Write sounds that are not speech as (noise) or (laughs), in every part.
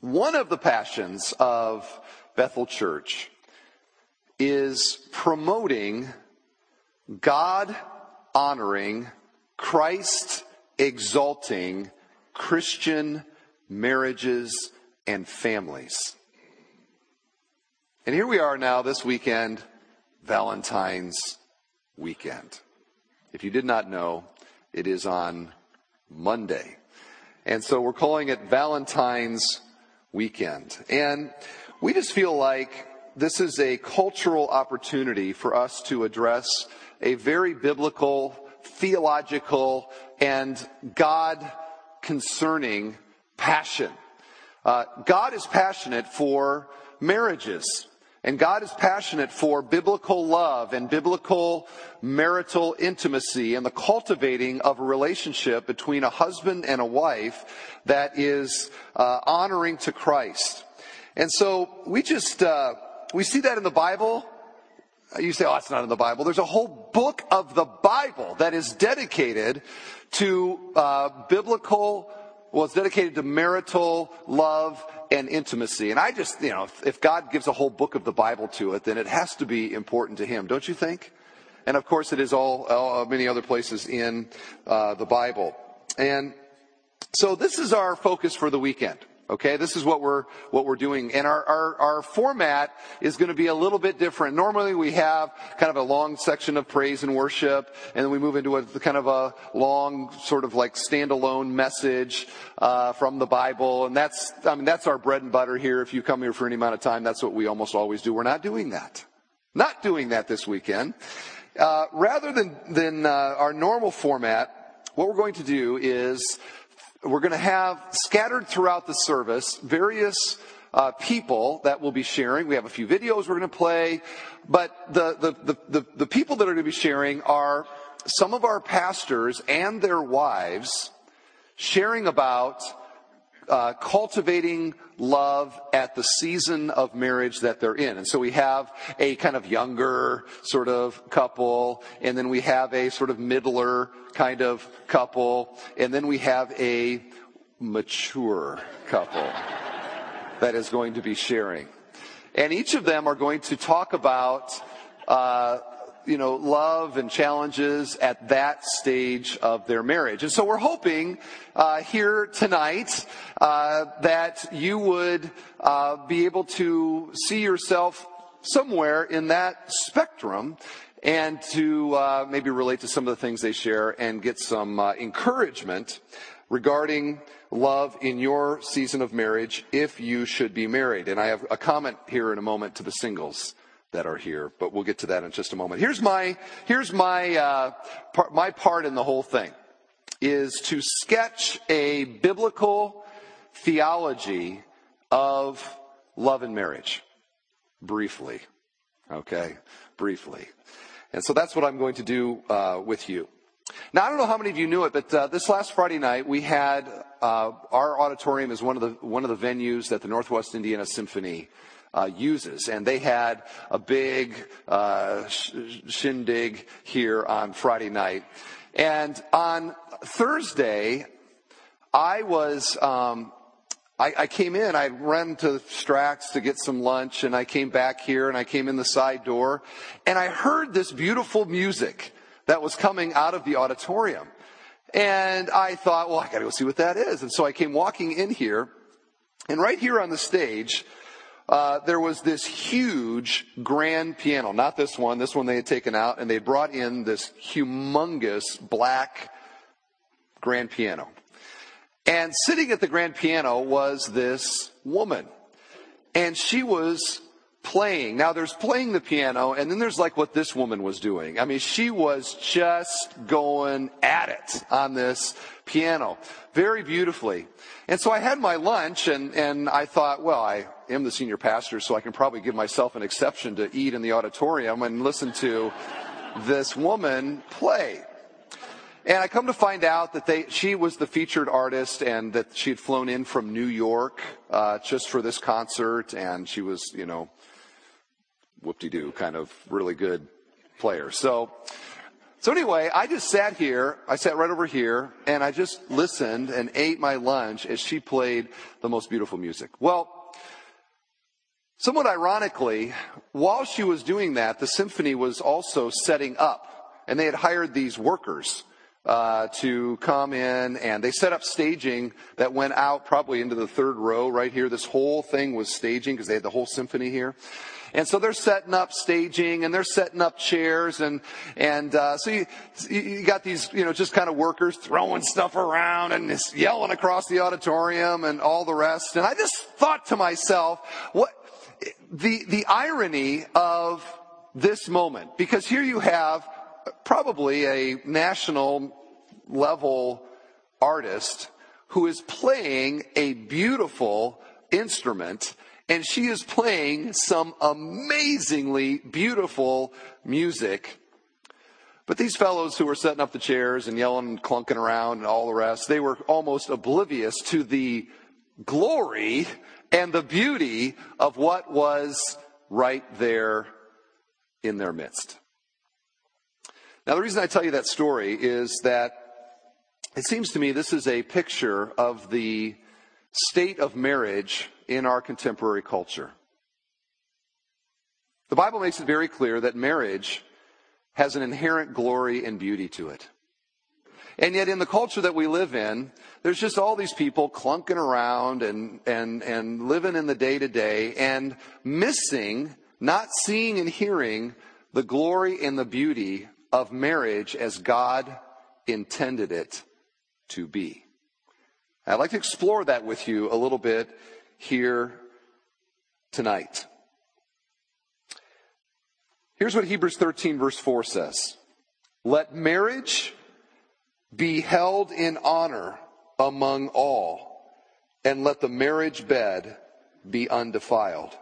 One of the passions of Bethel Church is promoting God honoring, Christ exalting Christian marriages and families. And here we are now this weekend, Valentine's weekend. If you did not know, it is on Monday. And so we're calling it Valentine's weekend. And we just feel like this is a cultural opportunity for us to address a very biblical, theological, and God concerning passion. Uh, God is passionate for marriages. And God is passionate for biblical love and biblical marital intimacy and the cultivating of a relationship between a husband and a wife that is uh, honoring to Christ. And so we just, uh, we see that in the Bible. You say, oh, it's not in the Bible. There's a whole book of the Bible that is dedicated to uh, biblical, well, it's dedicated to marital love and intimacy. And I just, you know, if, if God gives a whole book of the Bible to it, then it has to be important to Him, don't you think? And of course, it is all, all many other places in uh, the Bible. And so this is our focus for the weekend. Okay, this is what we're what we're doing, and our our, our format is going to be a little bit different. Normally, we have kind of a long section of praise and worship, and then we move into a kind of a long sort of like standalone message uh, from the Bible, and that's I mean that's our bread and butter here. If you come here for any amount of time, that's what we almost always do. We're not doing that, not doing that this weekend. Uh, rather than than uh, our normal format, what we're going to do is we're going to have scattered throughout the service various uh, people that will be sharing. We have a few videos we're going to play, but the, the, the, the, the people that are going to be sharing are some of our pastors and their wives sharing about uh, cultivating love at the season of marriage that they're in. And so we have a kind of younger sort of couple, and then we have a sort of middler kind of couple, and then we have a mature couple that is going to be sharing. And each of them are going to talk about uh, you know, love and challenges at that stage of their marriage. And so we're hoping uh, here tonight uh, that you would uh, be able to see yourself somewhere in that spectrum and to uh, maybe relate to some of the things they share and get some uh, encouragement regarding love in your season of marriage if you should be married. And I have a comment here in a moment to the singles that are here, but we'll get to that in just a moment. Here's my, here's my, uh, part, my part in the whole thing is to sketch a biblical theology of love and marriage. Briefly. Okay? Briefly. And so that's what I'm going to do uh, with you. Now, I don't know how many of you knew it, but uh, this last Friday night we had uh, our auditorium is one of the one of the venues that the Northwest Indiana Symphony uh, uses. And they had a big uh, shindig here on Friday night. And on Thursday, I was. Um, I, I, came in, I ran to Strax to get some lunch, and I came back here, and I came in the side door, and I heard this beautiful music that was coming out of the auditorium. And I thought, well, I gotta go see what that is. And so I came walking in here, and right here on the stage uh, there was this huge grand piano. Not this one. This one they had taken out, and they brought in this humongous black grand piano. And sitting at the grand piano was this woman. And she was playing. Now there's playing the piano, and then there's like what this woman was doing. I mean, she was just going at it on this piano very beautifully. And so I had my lunch, and, and I thought, well, I am the senior pastor, so I can probably give myself an exception to eat in the auditorium and listen to this woman play. And I come to find out that they, she was the featured artist and that she had flown in from New York uh, just for this concert, and she was, you know, whoop-de-doo kind of really good player. So So anyway, I just sat here, I sat right over here, and I just listened and ate my lunch as she played the most beautiful music. Well, somewhat ironically, while she was doing that, the symphony was also setting up, and they had hired these workers uh, to come in, and they set up staging that went out probably into the third row right here. This whole thing was staging because they had the whole symphony here. And so they're setting up staging and they're setting up chairs and, and, uh, so you, you got these, you know, just kind of workers throwing stuff around and yelling across the auditorium and all the rest. And I just thought to myself, what, the, the irony of this moment, because here you have probably a national level artist who is playing a beautiful instrument and she is playing some amazingly beautiful music. But these fellows who were setting up the chairs and yelling and clunking around and all the rest, they were almost oblivious to the glory and the beauty of what was right there in their midst. Now, the reason I tell you that story is that it seems to me this is a picture of the state of marriage in our contemporary culture. The Bible makes it very clear that marriage has an inherent glory and beauty to it. And yet in the culture that we live in, there's just all these people clunking around and, and, and living in the day to day and missing, not seeing and hearing the glory and the beauty of marriage as God intended it to be. I'd like to explore that with you a little bit here tonight. Here's what Hebrews 13, verse 4 says Let marriage be held in honor among all, and let the marriage bed be undefiled.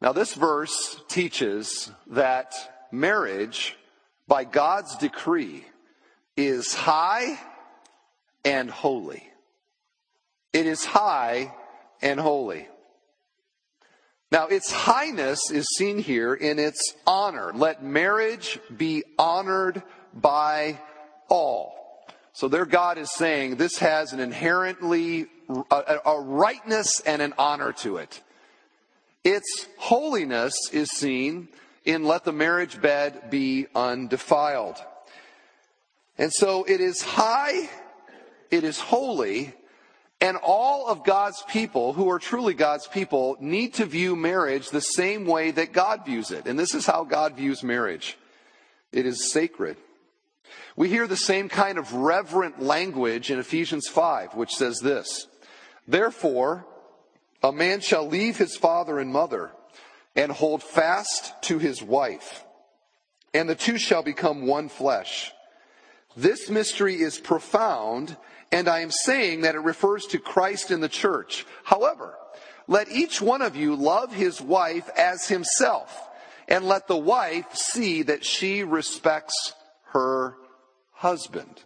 Now, this verse teaches that marriage, by God's decree, is high and holy. It is high and holy. Now, its highness is seen here in its honor. Let marriage be honored by all. So their God is saying this has an inherently, a, a rightness and an honor to it. Its holiness is seen in let the marriage bed be undefiled. And so it is high, it is holy, and all of God's people, who are truly God's people, need to view marriage the same way that God views it. And this is how God views marriage it is sacred. We hear the same kind of reverent language in Ephesians 5, which says this Therefore, a man shall leave his father and mother and hold fast to his wife, and the two shall become one flesh. This mystery is profound and I am saying that it refers to Christ in the church. However, let each one of you love his wife as himself, and let the wife see that she respects her husband.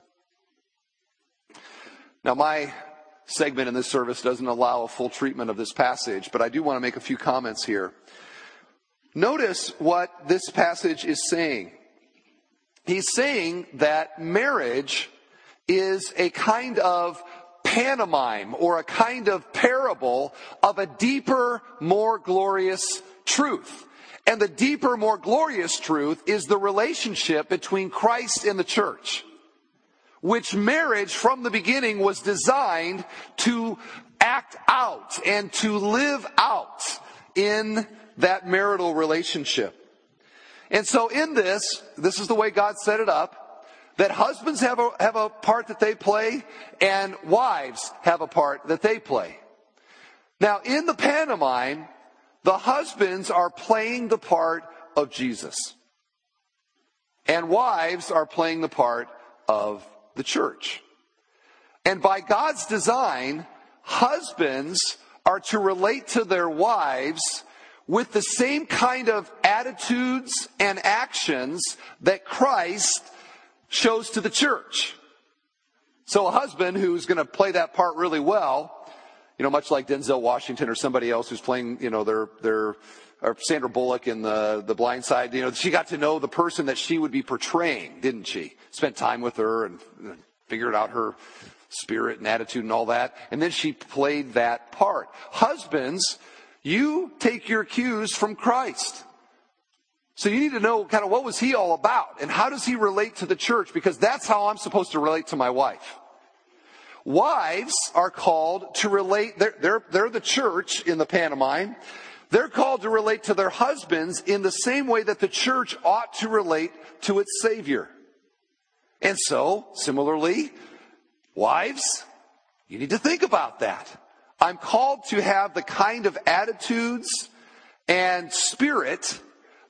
Now, my segment in this service doesn't allow a full treatment of this passage, but I do want to make a few comments here. Notice what this passage is saying. He's saying that marriage is a kind of pantomime or a kind of parable of a deeper, more glorious truth. And the deeper, more glorious truth is the relationship between Christ and the church, which marriage from the beginning was designed to act out and to live out in that marital relationship. And so in this, this is the way God set it up that husbands have a, have a part that they play and wives have a part that they play. Now, in the pantomime, the husbands are playing the part of Jesus. And wives are playing the part of the church. And by God's design, husbands are to relate to their wives with the same kind of attitudes and actions that Christ shows to the church. So a husband who's going to play that part really well You know, much like Denzel Washington or somebody else who's playing, you know, their, their, or Sandra Bullock in the, the blind side, you know, she got to know the person that she would be portraying, didn't she? Spent time with her and figured out her spirit and attitude and all that. And then she played that part. Husbands, you take your cues from Christ. So you need to know kind of what was he all about and how does he relate to the church because that's how I'm supposed to relate to my wife. Wives are called to relate, they're, they're, they're the church in the pantomime. They're called to relate to their husbands in the same way that the church ought to relate to its Savior. And so, similarly, wives, you need to think about that. I'm called to have the kind of attitudes and spirit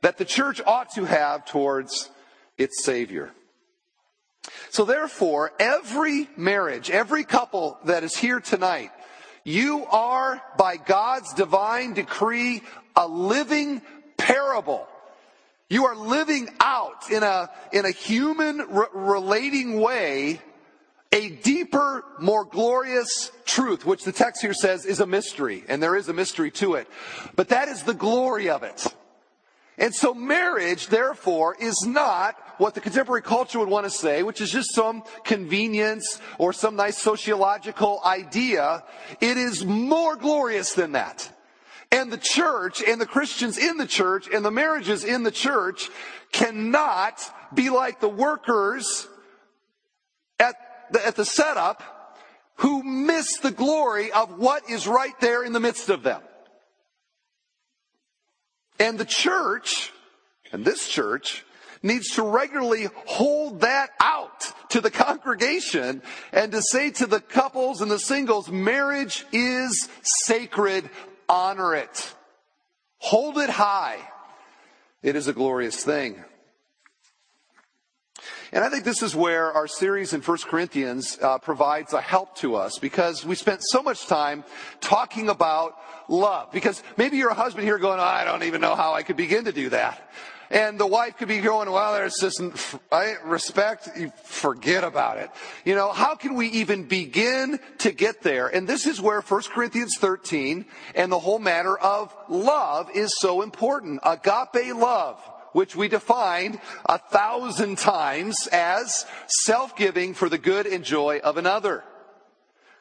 that the church ought to have towards its Savior. So therefore, every marriage, every couple that is here tonight, you are, by God's divine decree, a living parable. You are living out in a, in a human re- relating way a deeper, more glorious truth, which the text here says is a mystery, and there is a mystery to it. But that is the glory of it. And so marriage, therefore, is not what the contemporary culture would want to say, which is just some convenience or some nice sociological idea. It is more glorious than that. And the church and the Christians in the church and the marriages in the church cannot be like the workers at the, at the setup who miss the glory of what is right there in the midst of them. And the church, and this church, needs to regularly hold that out to the congregation and to say to the couples and the singles, marriage is sacred. Honor it. Hold it high. It is a glorious thing. And I think this is where our series in 1 Corinthians uh, provides a help to us because we spent so much time talking about love. Because maybe you're a husband here going, I don't even know how I could begin to do that. And the wife could be going, well, there's just, I respect, forget about it. You know, how can we even begin to get there? And this is where 1 Corinthians 13 and the whole matter of love is so important. Agape love which we defined a thousand times as self-giving for the good and joy of another.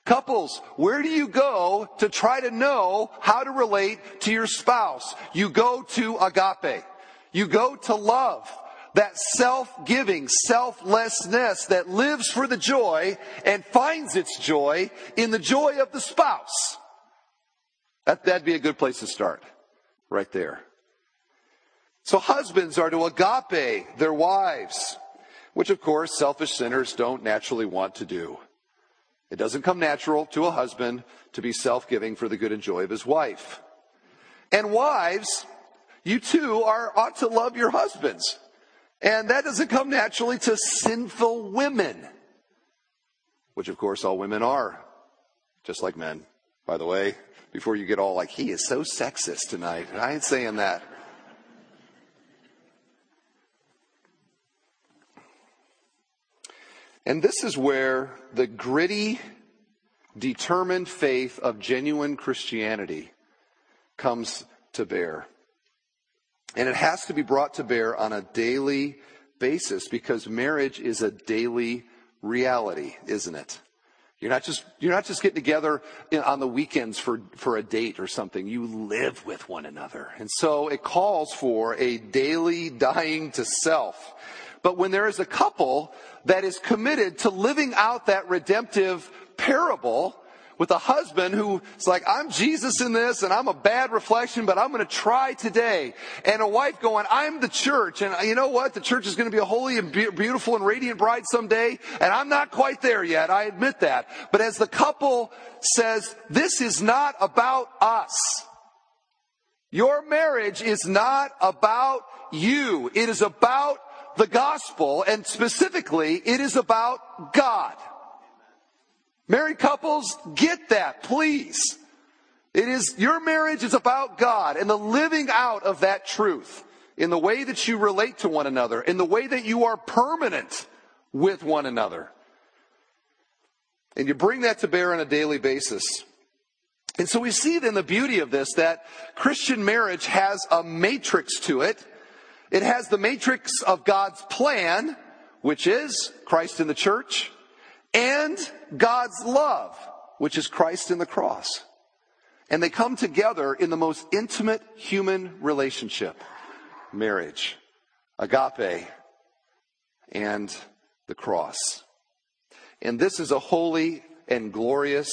Couples, where do you go to try to know how to relate to your spouse? You go to agape. You go to love. That self-giving, selflessness that lives for the joy and finds its joy in the joy of the spouse. That, that'd be a good place to start. Right there. So husbands are to agape their wives, which of course selfish sinners don't naturally want to do. It doesn't come natural to a husband to be self-giving for the good and joy of his wife. And wives, you too are, ought to love your husbands. And that doesn't come naturally to sinful women, which of course all women are, just like men, by the way, before you get all like, he is so sexist tonight. I ain't saying that. And this is where the gritty, determined faith of genuine Christianity comes to bear. And it has to be brought to bear on a daily basis because marriage is a daily reality, isn't it? You're not just, you're not just getting together on the weekends for, for a date or something. You live with one another. And so it calls for a daily dying to self. But when there is a couple that is committed to living out that redemptive parable, with a husband who's like, I'm Jesus in this and I'm a bad reflection, but I'm going to try today. And a wife going, I'm the church. And you know what? The church is going to be a holy and beautiful and radiant bride someday. And I'm not quite there yet. I admit that. But as the couple says, this is not about us. Your marriage is not about you. It is about the gospel, and specifically, it is about God. Married couples, get that, please. It is, your marriage is about God and the living out of that truth in the way that you relate to one another, in the way that you are permanent with one another. And you bring that to bear on a daily basis. And so we see then the beauty of this that Christian marriage has a matrix to it. It has the matrix of God's plan, which is Christ in the church, and God's love, which is Christ in the cross. And they come together in the most intimate human relationship marriage, agape, and the cross. And this is a holy and glorious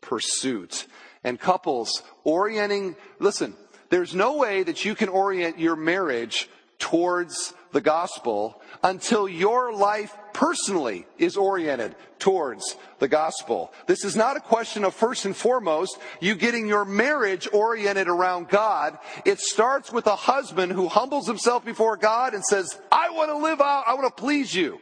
pursuit. And couples orienting, listen, there's no way that you can orient your marriage towards the gospel until your life personally is oriented towards the gospel. This is not a question of first and foremost you getting your marriage oriented around God. It starts with a husband who humbles himself before God and says, I want to live out, I want to please you.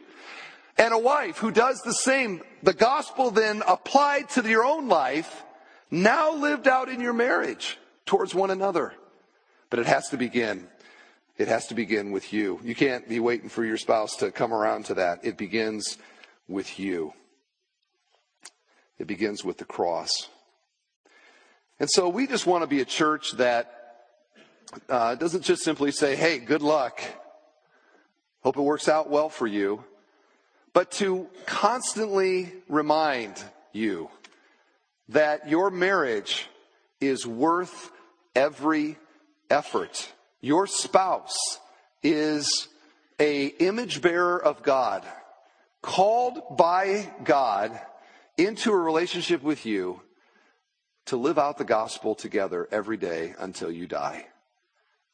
And a wife who does the same. The gospel then applied to your own life, now lived out in your marriage towards one another. But it has to begin it has to begin with you. You can't be waiting for your spouse to come around to that. It begins with you. It begins with the cross. And so we just want to be a church that uh, doesn't just simply say, hey, good luck. Hope it works out well for you. But to constantly remind you that your marriage is worth every effort. Your spouse is a image bearer of God, called by God into a relationship with you to live out the gospel together every day until you die.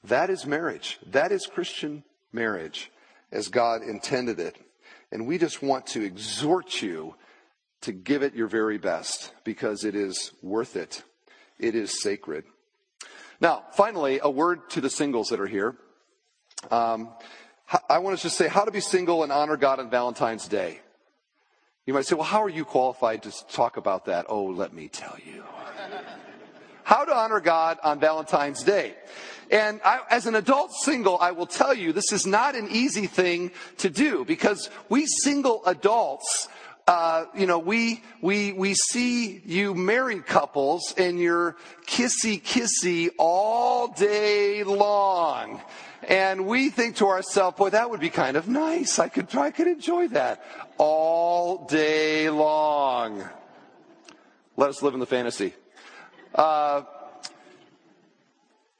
That is marriage. That is Christian marriage as God intended it. And we just want to exhort you to give it your very best because it is worth it. It is sacred. Now, finally, a word to the singles that are here. Um, I want to just say how to be single and honor God on Valentine's Day. You might say, well, how are you qualified to talk about that? Oh, let me tell you. (laughs) how to honor God on Valentine's Day. And I, as an adult single, I will tell you this is not an easy thing to do because we single adults uh, you know, we, we, we see you married couples and you're kissy kissy all day long. And we think to ourselves, boy, that would be kind of nice. I could, I could enjoy that all day long. Let us live in the fantasy. Uh,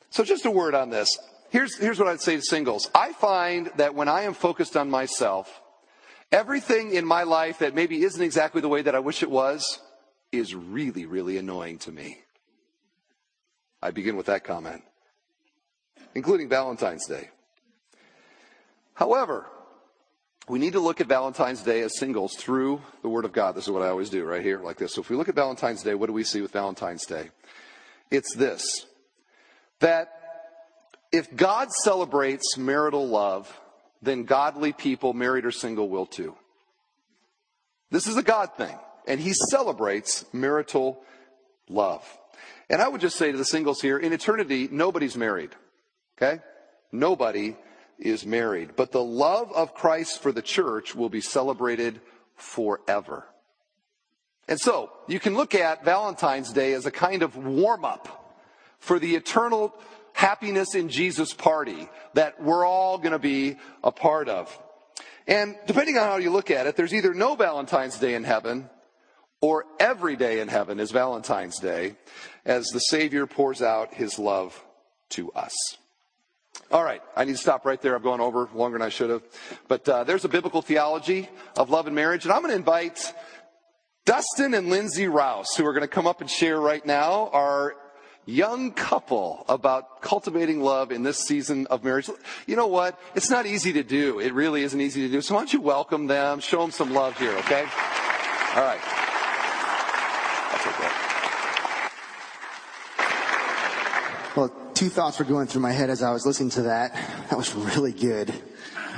so just a word on this. Here's, here's what I'd say to singles. I find that when I am focused on myself, Everything in my life that maybe isn't exactly the way that I wish it was is really, really annoying to me. I begin with that comment, including Valentine's Day. However, we need to look at Valentine's Day as singles through the Word of God. This is what I always do right here, like this. So if we look at Valentine's Day, what do we see with Valentine's Day? It's this that if God celebrates marital love, then godly people, married or single, will too. This is a God thing, and He celebrates marital love. And I would just say to the singles here, in eternity, nobody's married. Okay? Nobody is married. But the love of Christ for the church will be celebrated forever. And so, you can look at Valentine's Day as a kind of warm up for the eternal happiness in Jesus party that we're all going to be a part of. And depending on how you look at it, there's either no Valentine's Day in heaven or every day in heaven is Valentine's Day as the Savior pours out his love to us. All right, I need to stop right there. I've gone over longer than I should have. But uh, there's a biblical theology of love and marriage. And I'm going to invite Dustin and Lindsay Rouse, who are going to come up and share right now, are young couple about cultivating love in this season of marriage. You know what? It's not easy to do. It really isn't easy to do. So why don't you welcome them, show them some love here, okay? All right. Well, two thoughts were going through my head as I was listening to that. That was really good.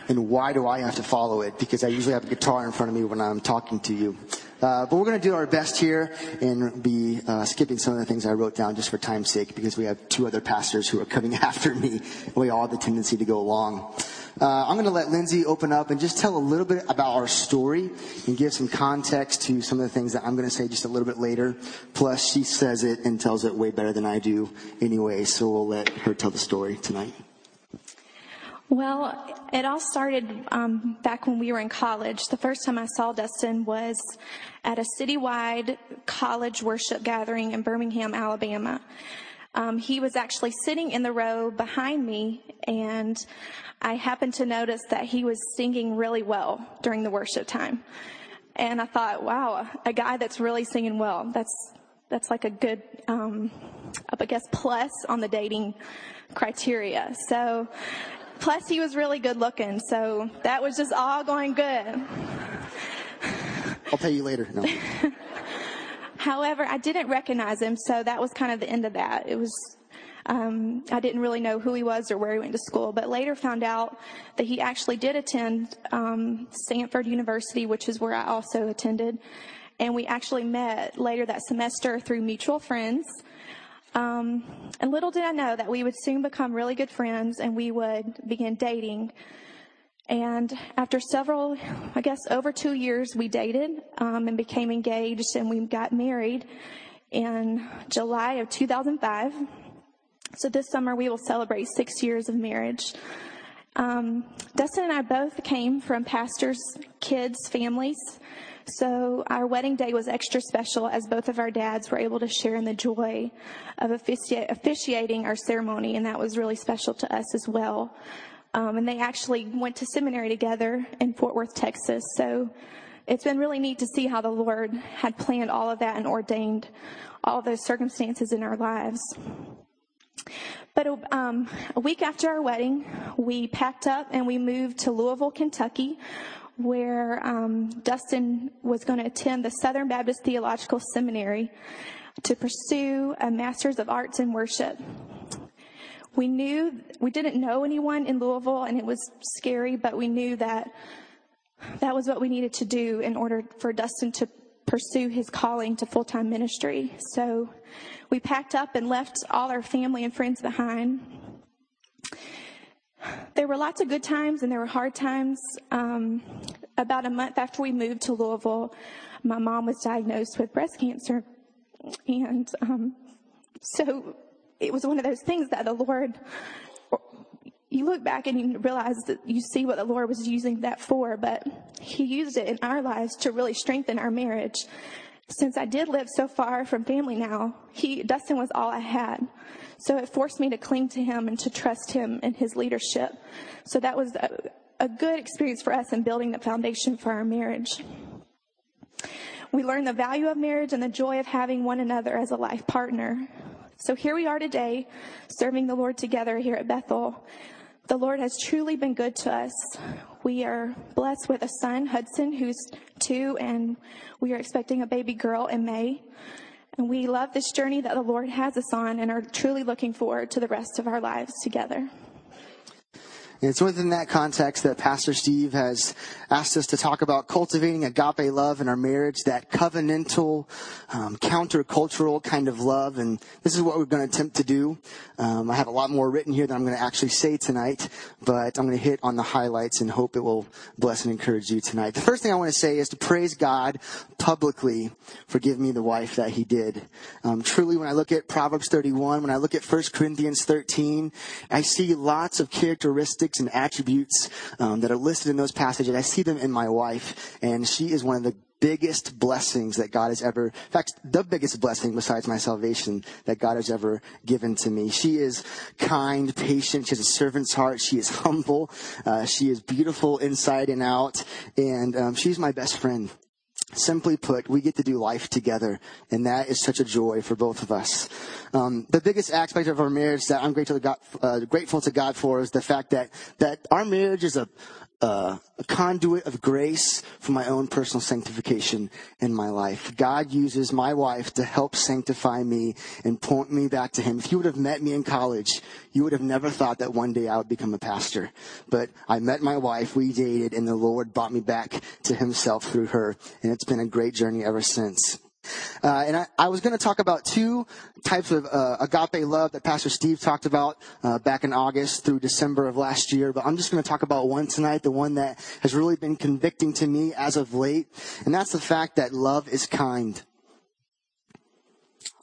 And why do I have to follow it? Because I usually have a guitar in front of me when I'm talking to you. Uh, but we're going to do our best here and be uh, skipping some of the things I wrote down just for time's sake because we have two other pastors who are coming (laughs) after me. We all have the tendency to go long. Uh, I'm going to let Lindsay open up and just tell a little bit about our story and give some context to some of the things that I'm going to say just a little bit later. Plus, she says it and tells it way better than I do anyway, so we'll let her tell the story tonight. Well, it all started um, back when we were in college. The first time I saw Dustin was at a citywide college worship gathering in Birmingham, Alabama. Um, he was actually sitting in the row behind me, and I happened to notice that he was singing really well during the worship time. And I thought, wow, a guy that's really singing well, that's, that's like a good, um, I guess, plus on the dating criteria. So Plus, he was really good looking, so that was just all going good. I'll pay you later. No. (laughs) However, I didn't recognize him, so that was kind of the end of that. It was, um, I didn't really know who he was or where he went to school, but later found out that he actually did attend um, Samford University, which is where I also attended. And we actually met later that semester through mutual friends. Um, and little did I know that we would soon become really good friends and we would begin dating. And after several, I guess over two years, we dated um, and became engaged and we got married in July of 2005. So this summer we will celebrate six years of marriage. Um, Dustin and I both came from pastors' kids' families. So our wedding day was extra special as both of our dads were able to share in the joy of offici- officiating our ceremony, and that was really special to us as well. Um, and they actually went to seminary together in Fort Worth, Texas. So it's been really neat to see how the Lord had planned all of that and ordained all those circumstances in our lives. But um, a week after our wedding, we packed up and we moved to Louisville, Kentucky, where um, Dustin was going to attend the Southern Baptist Theological Seminary to pursue a Master's of Arts in Worship. We knew, we didn't know anyone in Louisville and it was scary, but we knew that that was what we needed to do in order for Dustin to pursue his calling to full-time ministry. So we packed up and left all our family and friends behind there were lots of good times and there were hard times. Um, about a month after we moved to Louisville, my mom was diagnosed with breast cancer. And um, so it was one of those things that the Lord, you look back and you realize that you see what the Lord was using that for, but He used it in our lives to really strengthen our marriage. Since I did live so far from family now, he, Dustin was all I had. So it forced me to cling to him and to trust him and his leadership. So that was a, a good experience for us in building the foundation for our marriage. We learned the value of marriage and the joy of having one another as a life partner. So here we are today, serving the Lord together here at Bethel. The Lord has truly been good to us. We are blessed with a son, Hudson, who's two, and we are expecting a baby girl in May. And we love this journey that the Lord has us on and are truly looking forward to the rest of our lives together. And it's within that context that Pastor Steve has asked us to talk about cultivating agape love in our marriage, that covenantal, um, countercultural kind of love. And this is what we're going to attempt to do. Um, I have a lot more written here than I'm going to actually say tonight, but I'm going to hit on the highlights and hope it will bless and encourage you tonight. The first thing I want to say is to praise God publicly for giving me the wife that he did. Um, truly, when I look at Proverbs 31, when I look at 1 Corinthians 13, I see lots of characteristics characteristics and attributes um, that are listed in those passages. I see them in my wife, and she is one of the biggest blessings that God has ever, in fact, the biggest blessing besides my salvation that God has ever given to me. She is kind, patient. She has a servant's heart. She is (laughs) humble. Uh, she is beautiful inside and out. And um, she's my best friend. Simply put, we get to do life together, and that is such a joy for both of us. Um, the biggest aspect of our marriage that I'm grateful to, God, uh, grateful to God for is the fact that that our marriage is a, uh, a conduit of grace for my own personal sanctification in my life. God uses my wife to help sanctify me and point me back to Him. If you would have met me in college, you would have never thought that one day I would become a pastor. But I met my wife, we dated, and the Lord brought me back to Himself through her. And it's been a great journey ever since. Uh, and I, I was going to talk about two types of uh, agape love that Pastor Steve talked about uh, back in August through December of last year. But I'm just going to talk about one tonight, the one that has really been convicting to me as of late. And that's the fact that love is kind.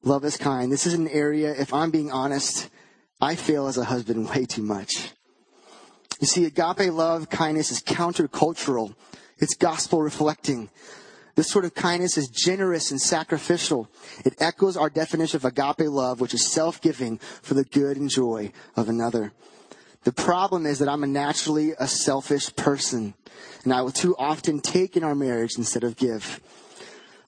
Love is kind. This is an area, if I'm being honest, I fail as a husband (laughs) way too much. You see, agape love, kindness is countercultural. It's gospel reflecting. This sort of kindness is generous and sacrificial. It echoes our definition of agape love, which is self-giving for the good and joy of another. The problem is that I'm a naturally a selfish person, and I will too often take in our marriage instead of give.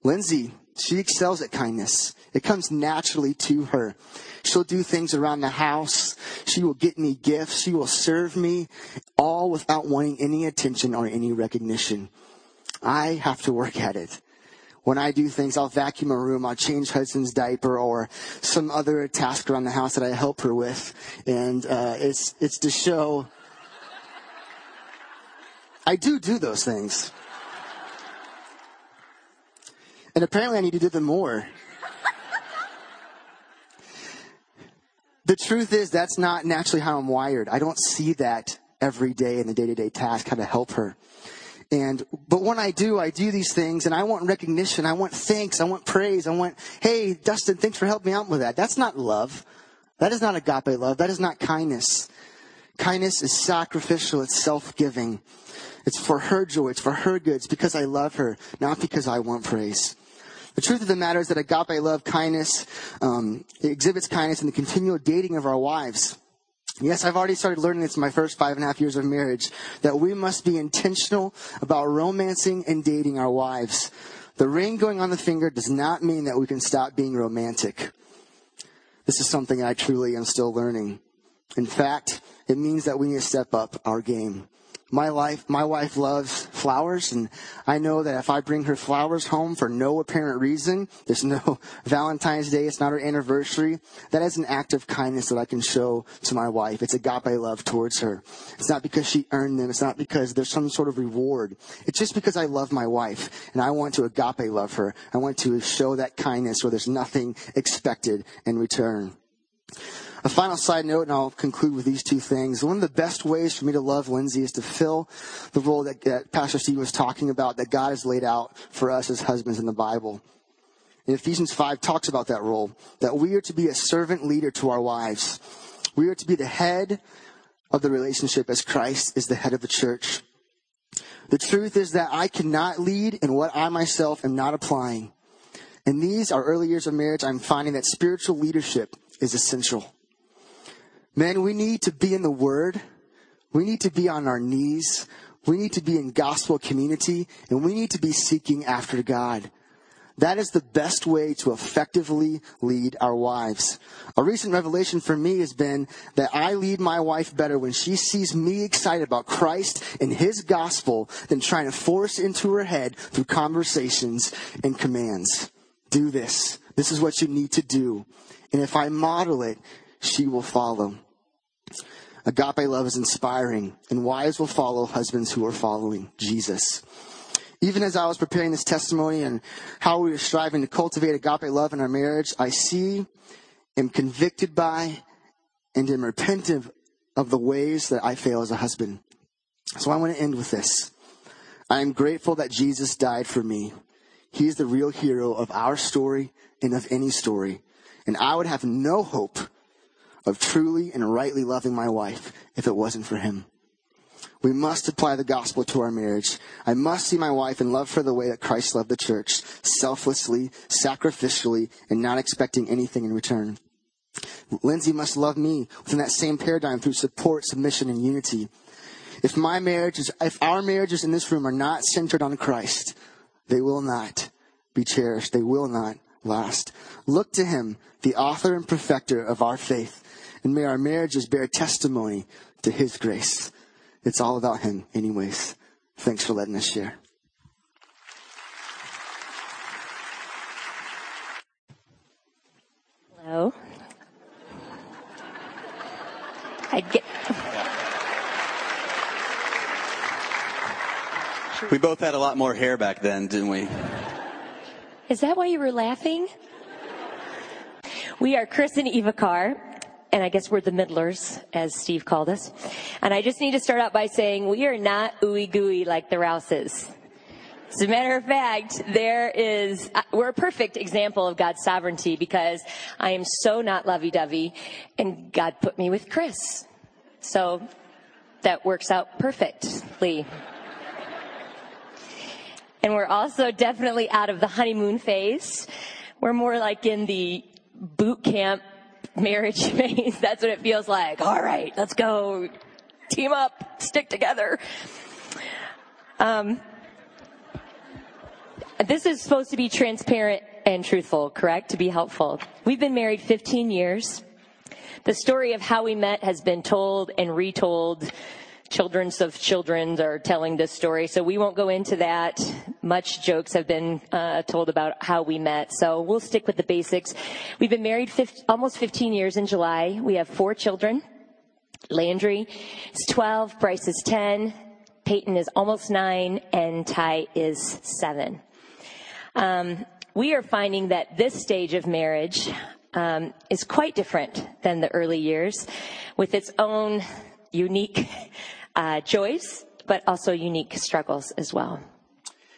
Lindsay, she excels at kindness. It comes naturally to her. She'll do things around the house. She will get me gifts. She will serve me all without wanting any attention or any recognition. I have to work at it. When I do things, I'll vacuum a room, I'll change Hudson's diaper or some other task around the house that I help her with. And, uh, it's, it's to show I do do those things. And apparently I need to do them more. the truth is that's not naturally how I'm wired. I don't see that every day in the day to day task, how to help her. And, but when I do, I do these things and I want recognition. I want thanks. I want praise. I want, hey, Dustin, thanks for helping me out with that. That's not love. That is not agape love. That is not kindness. Kindness is sacrificial. It's self-giving. It's for her joy. It's for her good. It's because I love her, not because I want praise. The truth of the matter is that agape love, kindness, um, exhibits kindness in the continual dating of our wives. Yes, I've already started learning this in my first five and a half years of marriage, that we must be intentional about romancing and dating our wives. The ring going on the finger does not mean that we can stop being romantic. This is something I truly am still learning. In fact, it means that we need to step up our game. My life, my wife loves flowers, and I know that if I bring her flowers home for no apparent reason, there's no (laughs) Valentine's Day, it's not her anniversary, that is an act of kindness that I can show to my wife. It's agape love towards her. It's not because she earned them, it's not because there's some sort of reward. It's just because I love my wife, and I want to agape love her. I want to show that kindness where there's nothing expected in return. A final side note, and I'll conclude with these two things. One of the best ways for me to love Lindsay is to fill the role that, that Pastor Steve was talking about that God has laid out for us as husbands in the Bible. And Ephesians 5 talks about that role, that we are to be a servant leader to our wives. We are to be the head of the relationship as Christ is the head of the church. The truth is that I cannot lead in what I myself am not applying. In these, our early years of marriage, I'm finding that spiritual leadership is essential. Man, we need to be in the Word. We need to be on our knees. We need to be in gospel community and we need to be seeking after God. That is the best way to effectively lead our wives. A recent revelation for me has been that I lead my wife better when she sees me excited about Christ and His gospel than trying to force into her head through conversations and commands. Do this. This is what you need to do. And if I model it, she will follow. Agape love is inspiring, and wives will follow husbands who are following Jesus. Even as I was preparing this testimony and how we are striving to cultivate agape love in our marriage, I see, am convicted by, and am repentant of the ways that I fail as a husband. So I want to end with this. I am grateful that Jesus died for me. He is the real hero of our story and of any story. And I would have no hope of truly and rightly loving my wife if it wasn't for him. We must apply the gospel to our marriage. I must see my wife and love her the way that Christ loved the church, selflessly, sacrificially, and not expecting anything in return. Lindsay must love me within that same paradigm through support, submission, and unity. If my marriage is, if our marriages in this room are not centered on Christ, they will not be cherished. They will not last. Look to Him, the author and perfecter of our faith, and may our marriages bear testimony to His grace. It's all about Him, anyways. Thanks for letting us share. Hello. I get. We both had a lot more hair back then, didn't we? Is that why you were laughing? We are Chris and Eva Carr, and I guess we're the middlers, as Steve called us. And I just need to start out by saying we are not ooey gooey like the Rouses. As a matter of fact, there is, uh, we're a perfect example of God's sovereignty because I am so not lovey-dovey and God put me with Chris. So that works out perfectly. And we're also definitely out of the honeymoon phase. We're more like in the boot camp marriage (laughs) phase. That's what it feels like. All right, let's go. Team up, stick together. Um, this is supposed to be transparent and truthful, correct? To be helpful. We've been married 15 years. The story of how we met has been told and retold. Children's of children are telling this story, so we won't go into that. Much jokes have been uh, told about how we met, so we'll stick with the basics. We've been married 50, almost 15 years in July. We have four children. Landry is 12, Bryce is 10, Peyton is almost nine, and Ty is seven. Um, we are finding that this stage of marriage um, is quite different than the early years, with its own unique (laughs) uh, joys, but also unique struggles as well.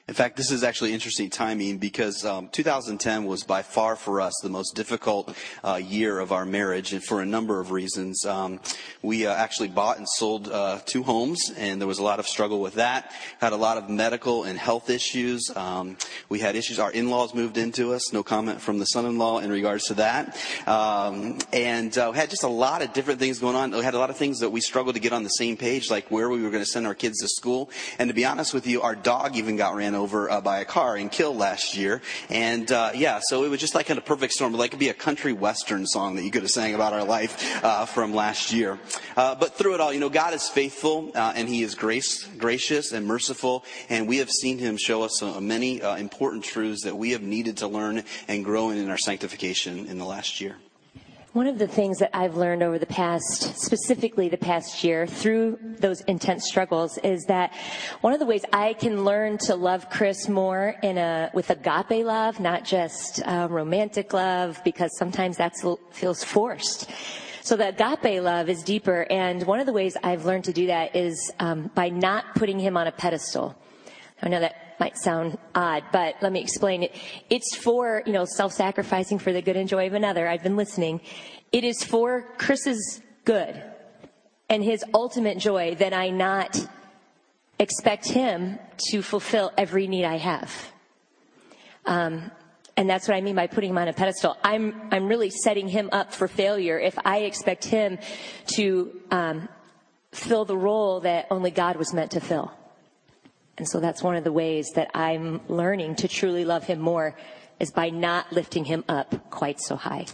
In fact, this is actually interesting timing because um, 2010 was by far for us the most difficult uh, year of our marriage, and for a number of reasons. Um, we uh, actually bought and sold uh, two homes, and there was a lot of struggle with that. Had a lot of medical and health issues. Um, we had issues. Our in-laws moved into us. No comment from the son-in-law in regards to that. Um, and uh, had just a lot of different things going on. We had a lot of things that we struggled to get on the same page, like where we were going to send our kids to school. And to be honest with you, our dog even got ran over uh, by a car and killed last year. And uh, yeah, so it was just like kind of perfect storm. Like it could be a country western song that you could have sang about our life uh, from last year. Uh, but through it all, you know, God is faithful uh, and He is grace, gracious and merciful. And we have seen Him show us uh, many important truths that we have needed to learn and grow in, in our sanctification in the last year. One of the things that I've learned over the past, specifically the past year, through those intense struggles, is that one of the ways I can learn to love Chris more in a with agape love, not just uh, romantic love, because sometimes that feels forced. So the agape love is deeper, and one of the ways I've learned to do that is um, by not putting him on a pedestal. I know that might sound odd, but let me explain it. It's for, you know, self-sacrificing for the good and joy of another. I've been listening. It is for Chris's good and his ultimate joy that I not expect him to fulfill every need I have. Um, and that's what I mean by putting him on a pedestal. I'm, I'm really setting him up for failure if I expect him to um, fill the role that only God was meant to fill. And so that's one of the ways that I'm learning to truly love him more is by not lifting him up quite so high.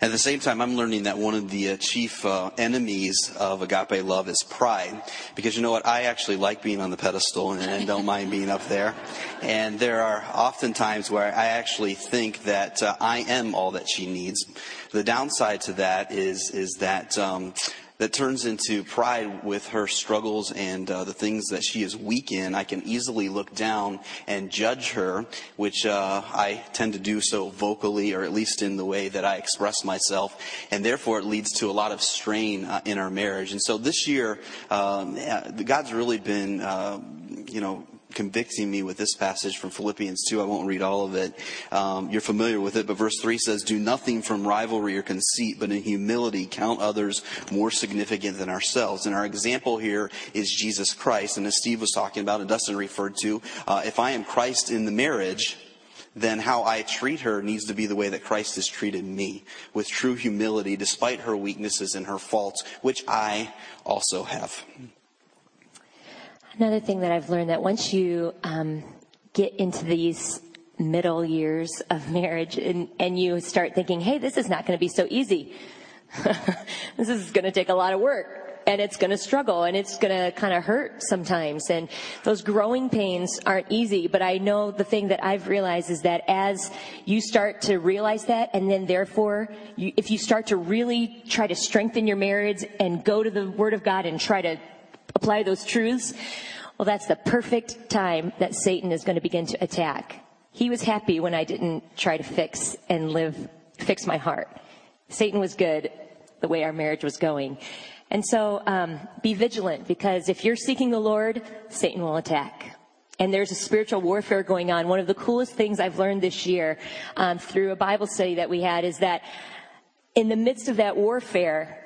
At the same time, I'm learning that one of the uh, chief uh, enemies of agape love is pride. Because you know what? I actually like being on the pedestal and, and don't mind being up there. And there are often times where I actually think that uh, I am all that she needs. The downside to that is, is that, um, that turns into pride with her struggles and uh, the things that she is weak in. I can easily look down and judge her, which uh, I tend to do so vocally, or at least in the way that I express myself, and therefore it leads to a lot of strain uh, in our marriage. And so this year, um, uh, God's really been, uh, you know, convicting me with this passage from Philippians 2. I won't read all of it. Um, you're familiar with it, but verse 3 says, Do nothing from rivalry or conceit, but in humility count others more significant than ourselves. And our example here is Jesus Christ. And as Steve was talking about, and Dustin referred to, uh, if I am Christ in the marriage, then how I treat her needs to be the way that Christ has treated me, with true humility, despite her weaknesses and her faults, which I also have. Another thing that I've learned that once you um, get into these middle years of marriage and, and you start thinking, hey, this is not going to be so easy. (laughs) this is going to take a lot of work and it's going to struggle and it's going to kind of hurt sometimes. And those growing pains aren't easy, but I know the thing that I've realized is that as you start to realize that and then therefore you, if you start to really try to strengthen your marriage and go to the Word of God and try to apply those truths, well, that's the perfect time that Satan is going to begin to attack. He was happy when I didn't try to fix and live, fix my heart. Satan was good the way our marriage was going. And so, um, be vigilant because if you're seeking the Lord, Satan will attack. And there's a spiritual warfare going on. One of the coolest things I've learned this year um, through a Bible study that we had is that in the midst of that warfare,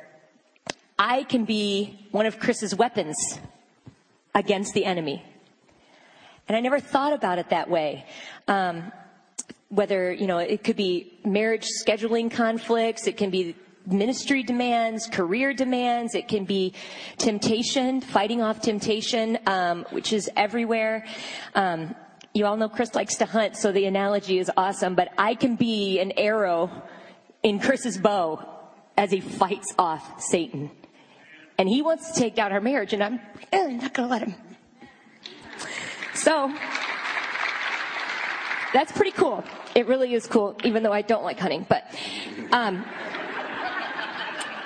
I can be one of Chris's weapons against the enemy. And I never thought about it that way. Um, whether, you know, it could be marriage scheduling conflicts, it can be ministry demands, career demands. It can be temptation, fighting off temptation, um, which is everywhere. Um, you all know Chris likes to hunt, so the analogy is awesome. But I can be an arrow in Chris's bow as he fights off Satan, and he wants to take down our marriage, and I'm not going to let him. So that's pretty cool. It really is cool, even though I don't like hunting. But um,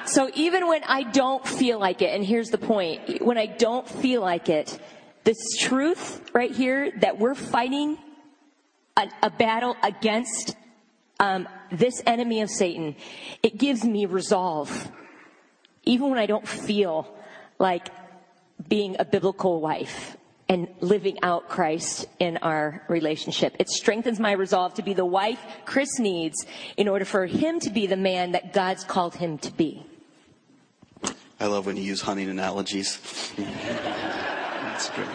so even when I don't feel like it, and here's the point, when I don't feel like it, this truth right here that we're fighting a, a battle against um, this enemy of Satan, it gives me resolve. Even when I don't feel like being a biblical wife and living out Christ in our relationship. It strengthens my resolve to be the wife Chris needs in order for him to be the man that God's called him to be. I love when you use hunting analogies. That's great.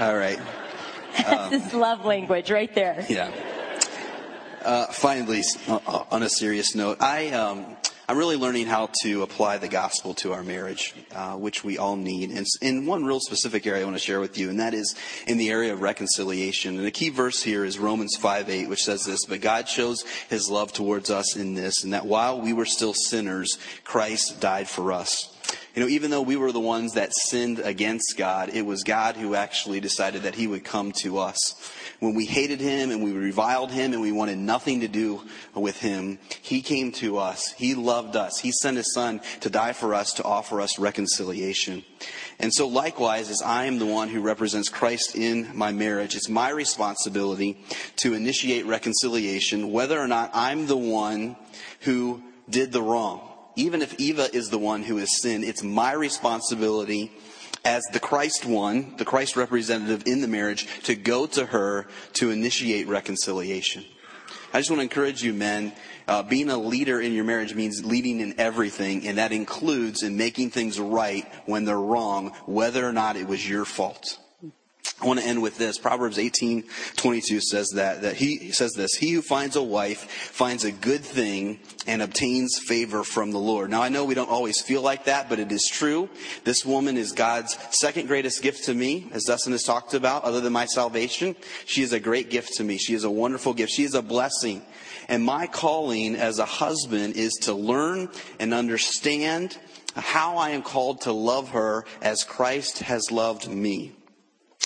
All right. (laughs) That's um, his love language right there. Yeah. Uh, finally, uh, on a serious note, I um, I'm really learning how to apply the gospel to our marriage, uh, which we all need. And in one real specific area I want to share with you, and that is in the area of reconciliation. And the key verse here is Romans 5 8, which says this, But God shows his love towards us in this, and that while we were still sinners, Christ died for us. You know, even though we were the ones that sinned against God, it was God who actually decided that he would come to us when we hated him and we reviled him and we wanted nothing to do with him, he came to us. He loved us. He sent his son to die for us, to offer us reconciliation. And so likewise, as I am the one who represents Christ in my marriage, it's my responsibility to initiate reconciliation, whether or not I'm the one who did the wrong. Even if Eva is the one who has sinned, it's my responsibility as the Christ one, the Christ representative in the marriage, to go to her to initiate reconciliation. I just want to encourage you, men, uh, being a leader in your marriage means leading in everything, and that includes in making things right when they're wrong, whether or not it was your fault. I want to end with this. Proverbs 18, 22 says that, that he says this, he who finds a wife finds a good thing and obtains favor from the Lord. Now I know we don't always feel like that, but it is true. This woman is God's second greatest gift to me, as Dustin has talked about, other than my salvation. She is a great gift to me. She is a wonderful gift. She is a blessing. And my calling as a husband is to learn and understand how I am called to love her as Christ has loved me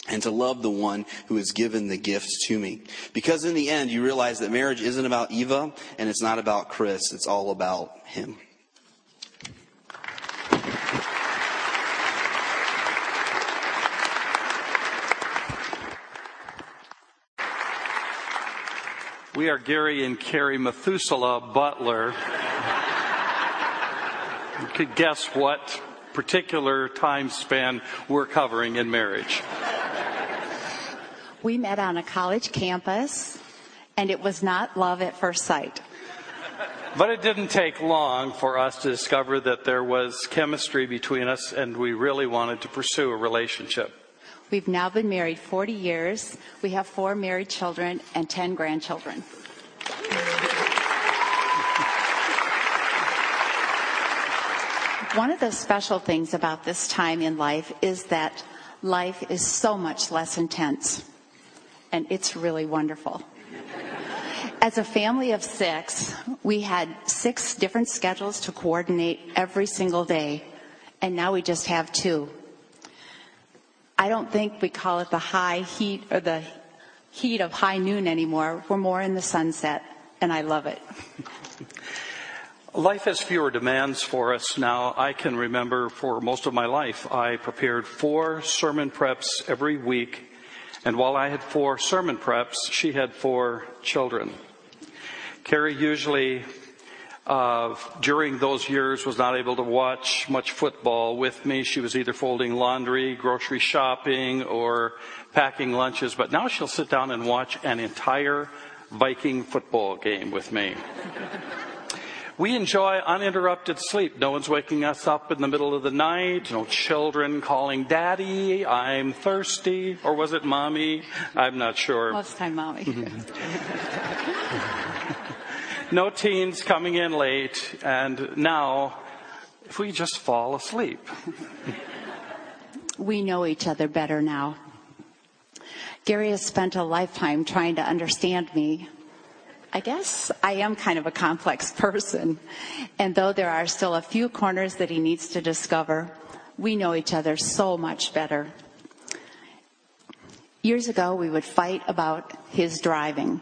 and to love the one who has given the gift to me. Because in the end, you realize that marriage isn't about Eva and it's not about Chris. It's all about him. We are Gary and Carrie Methuselah Butler. you could guess what particular time span we're covering in marriage. We met on a college campus, and it was not love at first sight. But it didn't take long for us to discover that there was chemistry between us, and we really wanted to pursue a relationship. We've now been married 40 years. We have four married children and 10 grandchildren. One of the special things about this time in life is that life is so much less intense and it's really wonderful. As a family of six, we had six different schedules to coordinate every single day, and now we just have two. I don't think we call it the high heat or the heat of high noon anymore. We're more in the sunset, and I love it. Life has fewer demands for us now. I can remember for most of my life, I prepared four sermon preps every week And while I had four sermon preps, she had four children. Carrie usually, uh, during those years, was not able to watch much football with me. She was either folding laundry, grocery shopping, or packing lunches. But now she'll sit down and watch an entire Viking football game with me. We enjoy uninterrupted sleep. No one's waking us up in the middle of the night. No children calling daddy, I'm thirsty. Or was it mommy? I'm not sure. Most time, mommy. (laughs) no teens coming in late. And now, if we just fall asleep. we know each other better now. Gary has spent a lifetime trying to understand me. I guess I am kind of a complex (laughs) person. And though there are still a few corners that he needs to discover, we know each other so much better. Years ago, we would fight about his driving.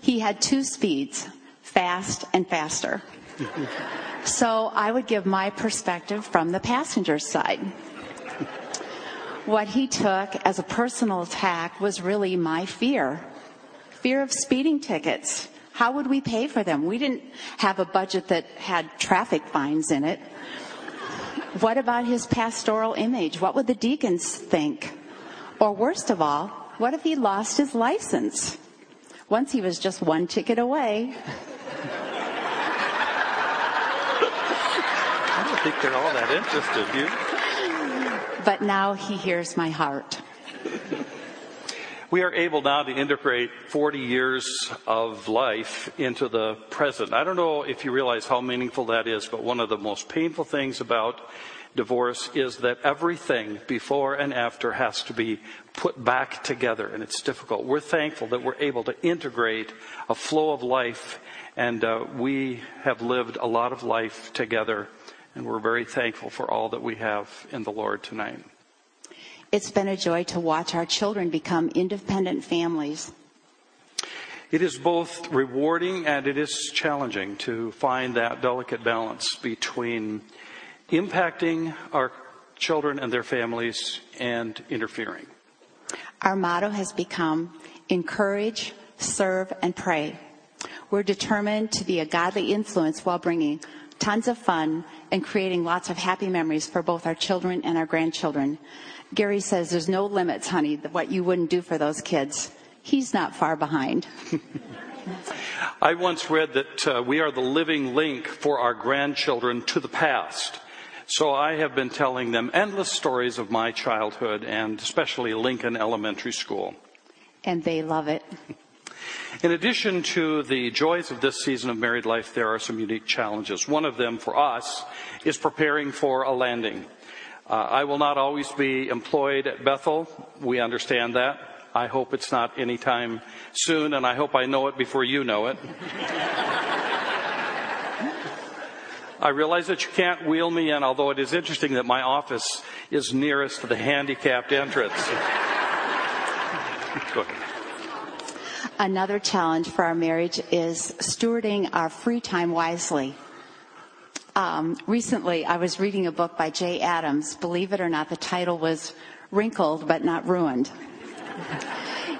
He had two speeds, fast and faster. (laughs) so I would give my perspective from the passenger side what he took as a personal attack was really my fear fear of speeding tickets. How would we pay for them? We didn't have a budget that had traffic fines in it. What about his pastoral image? What would the deacons think? Or worst of all, what if he lost his license? Once he was just one ticket away. I don't think they're all that interested, you but now he hears my heart. We are able now to integrate 40 years of life into the present. I don't know if you realize how meaningful that is, but one of the most painful things about divorce is that everything before and after has to be put back together, and it's difficult. We're thankful that we're able to integrate a flow of life, and uh, we have lived a lot of life together and we're very thankful for all that we have in the Lord tonight. It's been a joy to watch our children become independent families. It is both rewarding and it is challenging to find that delicate balance between impacting our children and their families and interfering. Our motto has become encourage, serve, and pray. We're determined to be a godly influence while bringing tons of fun and creating lots of happy memories for both our children and our grandchildren. Gary says there's no limits, honey, what you wouldn't do for those kids. He's not far behind. (laughs) I once read that uh, we are the living link for our grandchildren to the past. So I have been telling them endless stories of my childhood and especially Lincoln Elementary School. And they love it. In addition to the joys of this season of married life, there are some unique challenges. One of them for us is preparing for a landing. Uh, I will not always be employed at Bethel. We understand that. I hope it's not anytime soon, and I hope I know it before you know it. I realize that you can't wheel me in, although it is interesting that my office is nearest to the handicapped entrance. Another challenge for our marriage is stewarding our free time wisely. Um, recently, I was reading a book by Jay Adams. Believe it or not, the title was Wrinkled but Not Ruined.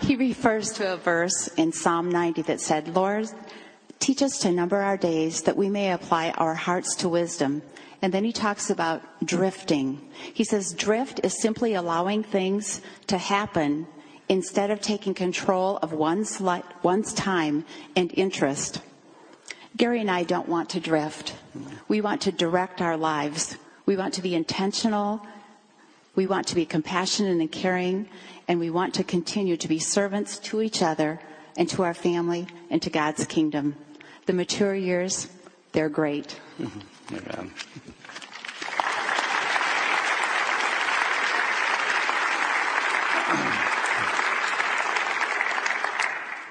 he refers to a verse in Psalm 90 that said, Lord, teach us to number our days that we may apply our hearts to wisdom. And then he talks about drifting. He says, drift is simply allowing things to happen instead of taking control of one's, one's time and interest. Gary and I don't want to drift. We want to direct our lives. We want to be intentional. We want to be compassionate and caring. And we want to continue to be servants to each other and to our family and to God's kingdom. The mature years, they're great. Mm-hmm. Amen.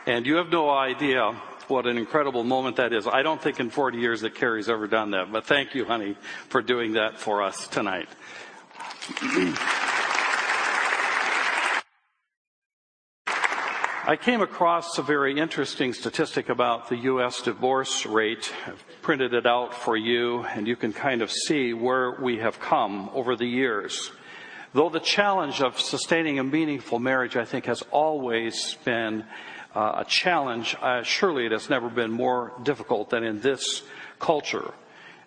And you have no idea what an incredible moment that is. I don't think in 40 years that Carrie's ever done that, but thank you, honey, for doing that for us tonight. I came across a very interesting statistic about the U.S. divorce rate. I've printed it out for you, and you can kind of see where we have come over the years. Though the challenge of sustaining a meaningful marriage, I think, has always been uh, a challenge, uh, surely it has never been more difficult than in this culture.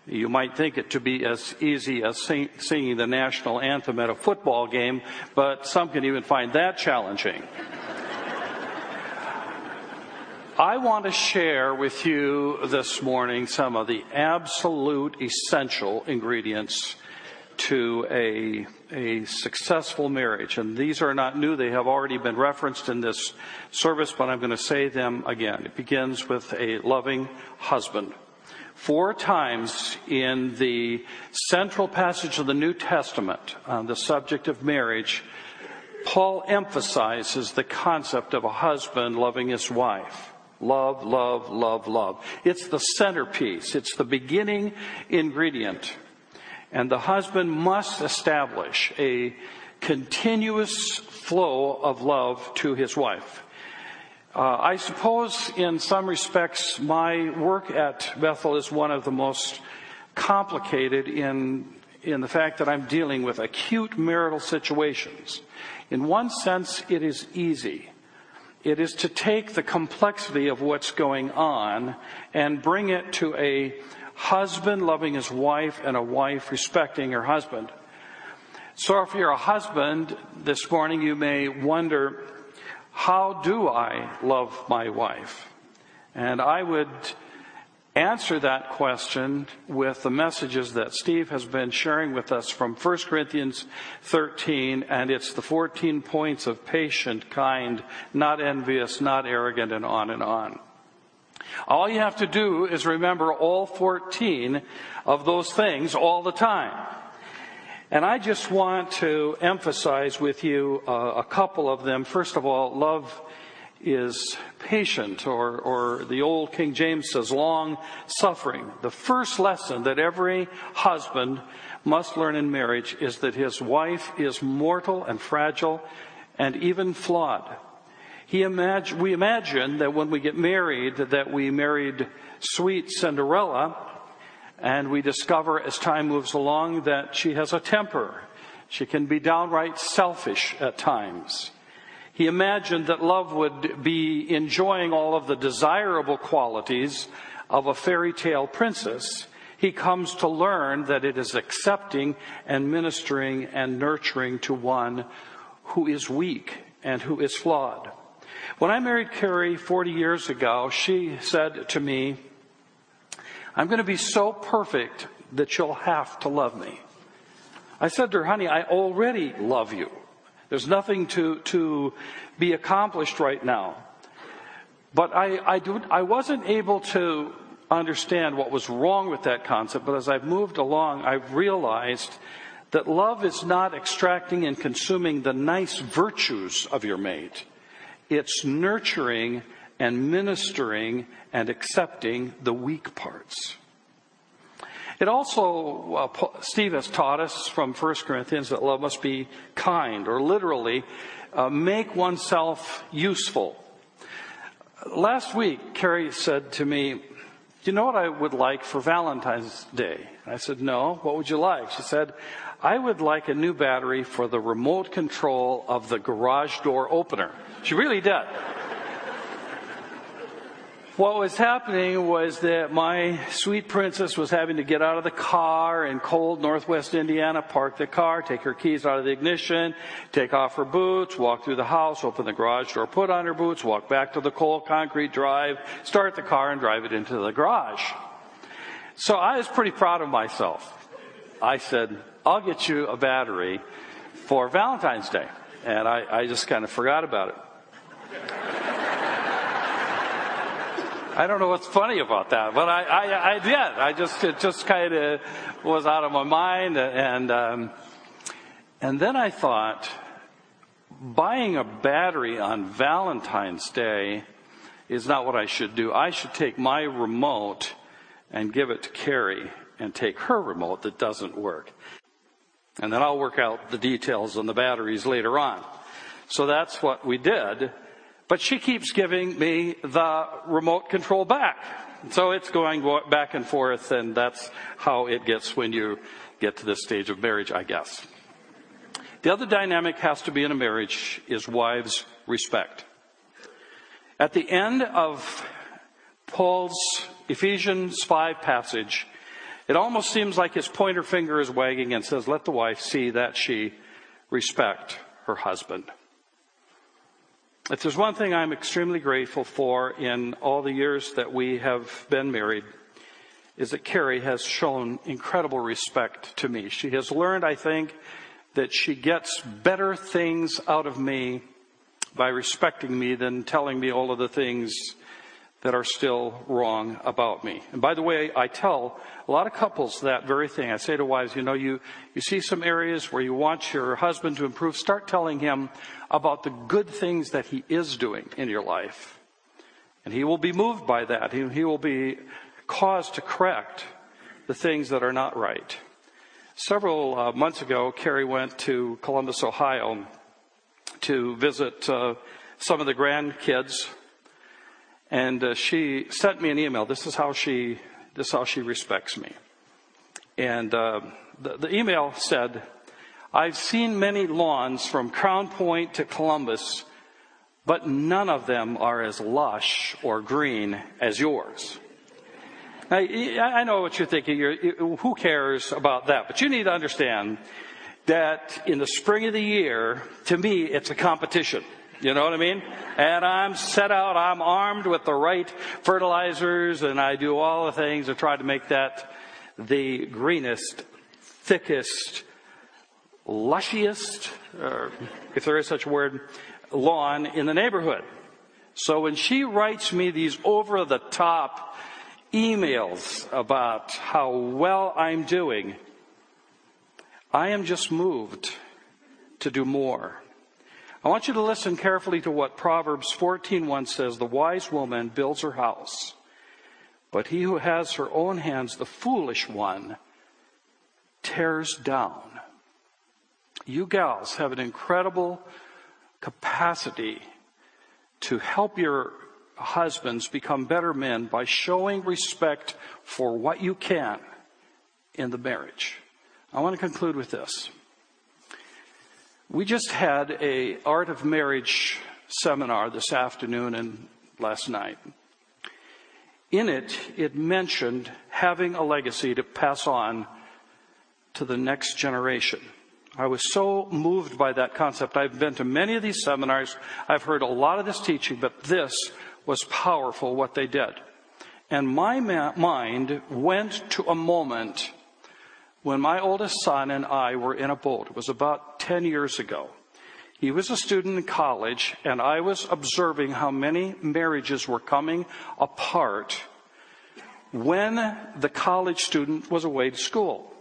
You might think it to be as easy as sing, singing the national anthem at a football game, but some can even find that challenging. I want to share with you this morning some of the absolute essential ingredients to a, a successful marriage. And these are not new. They have already been referenced in this service, but I'm going to say them again. It begins with a loving husband. Four times in the central passage of the New Testament on the subject of marriage, Paul emphasizes the concept of a husband loving his wife. Love, love, love, love. It's the centerpiece. It's the beginning ingredient. And the husband must establish a continuous flow of love to his wife. Uh, I suppose in some respects my work at Bethel is one of the most complicated in, in the fact that I'm dealing with acute marital situations. In one sense, it is easy it is to take the complexity of what's going on and bring it to a husband loving his wife and a wife respecting her husband. So if you're a husband this morning, you may wonder, how do I love my wife? And I would answer that question with the messages that Steve has been sharing with us from 1 Corinthians 13, and it's the 14 points of patient, kind, not envious, not arrogant, and on and on. All you have to do is remember all 14 of those things all the time. And I just want to emphasize with you uh, a couple of them. First of all, love is patient, or, or the old King James says long suffering. The first lesson that every husband must learn in marriage is that his wife is mortal and fragile and even flawed. He imagine, we imagine that when we get married, that we married sweet Cinderella, and we discover as time moves along that she has a temper. She can be downright selfish at times. He imagined that love would be enjoying all of the desirable qualities of a fairy tale princess. He comes to learn that it is accepting and ministering and nurturing to one who is weak and who is flawed. When I married Carrie 40 years ago, she said to me, I'm going to be so perfect that you'll have to love me. I said to her, honey, I already love you. There's nothing to, to be accomplished right now. But I, I, do, I wasn't able to understand what was wrong with that concept, but as I've moved along, I've realized that love is not extracting and consuming the nice virtues of your mate. It's nurturing and ministering and accepting the weak parts. It also, uh, Steve has taught us from 1 Corinthians that love must be kind, or literally, uh, make oneself useful. Last week, Carrie said to me, Do you know what I would like for Valentine's Day? I said, No. What would you like? She said, I would like a new battery for the remote control of the garage door opener. She really did. What was happening was that my sweet princess was having to get out of the car in cold northwest Indiana, park the car, take her keys out of the ignition, take off her boots, walk through the house, open the garage door, put on her boots, walk back to the cold concrete drive, start the car and drive it into the garage. So I was pretty proud of myself. I said, I'll get you a battery for Valentine's Day. And I, I just kind of forgot about it. I don't know what's funny about that, but I, I, I did. I just, it just kind of was out of my mind. And, um, and then I thought, buying a battery on Valentine's Day is not what I should do. I should take my remote and give it to Carrie and take her remote that doesn't work. And then I'll work out the details on the batteries later on. So that's what we did. But she keeps giving me the remote control back. So it's going back and forth, and that's how it gets when you get to this stage of marriage, I guess. The other dynamic has to be in a marriage is wives' respect. At the end of Paul's Ephesians 5 passage, it almost seems like his pointer finger is wagging and says, Let the wife see that she respect her husband. If there's one thing I'm extremely grateful for in all the years that we have been married, is that Carrie has shown incredible respect to me. She has learned, I think, that she gets better things out of me by respecting me than telling me all of the things that are still wrong about me. And by the way, I tell a lot of couples that very thing. I say to wives, you know, you, you see some areas where you want your husband to improve, start telling him about the good things that he is doing in your life. And he will be moved by that. He, he will be caused to correct the things that are not right. Several uh, months ago, Carrie went to Columbus, Ohio to visit uh, some of the grandkids and uh, she sent me an email. This is how she, this is how she respects me. And uh, the, the email said, I've seen many lawns from Crown Point to Columbus, but none of them are as lush or green as yours. Now, I know what you're thinking. You're, who cares about that? But you need to understand that in the spring of the year, to me, it's a competition. You know what I mean? And I'm set out, I'm armed with the right fertilizers, and I do all the things to try to make that the greenest, thickest, lushiest, or if there is such a word, lawn in the neighborhood. So when she writes me these over the top emails about how well I'm doing, I am just moved to do more. I want you to listen carefully to what Proverbs 14:1 says, "The wise woman builds her house, but he who has her own hands, the foolish one, tears down." You gals have an incredible capacity to help your husbands become better men by showing respect for what you can in the marriage. I want to conclude with this. We just had a art of marriage seminar this afternoon and last night. In it, it mentioned having a legacy to pass on to the next generation. I was so moved by that concept. I've been to many of these seminars. I've heard a lot of this teaching, but this was powerful what they did. And my ma- mind went to a moment when my oldest son and I were in a boat. It was about 10 years ago. He was a student in college, and I was observing how many marriages were coming apart when the college student was away to school.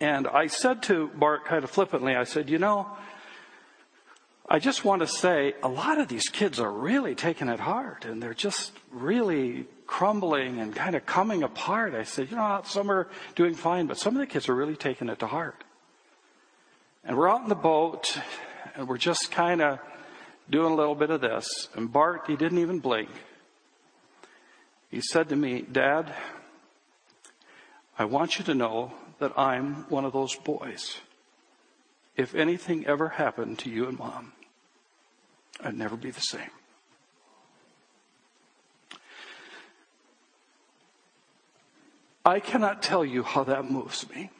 And I said to Bart kind of flippantly, I said, you know, I just want to say a lot of these kids are really taking it hard and they're just really crumbling and kind of coming apart. I said, you know, some are doing fine, but some of the kids are really taking it to heart. And we're out in the boat and we're just kind of doing a little bit of this. And Bart, he didn't even blink. He said to me, Dad, I want you to know that I'm one of those boys. If anything ever happened to you and mom, I'd never be the same. I cannot tell you how that moves me.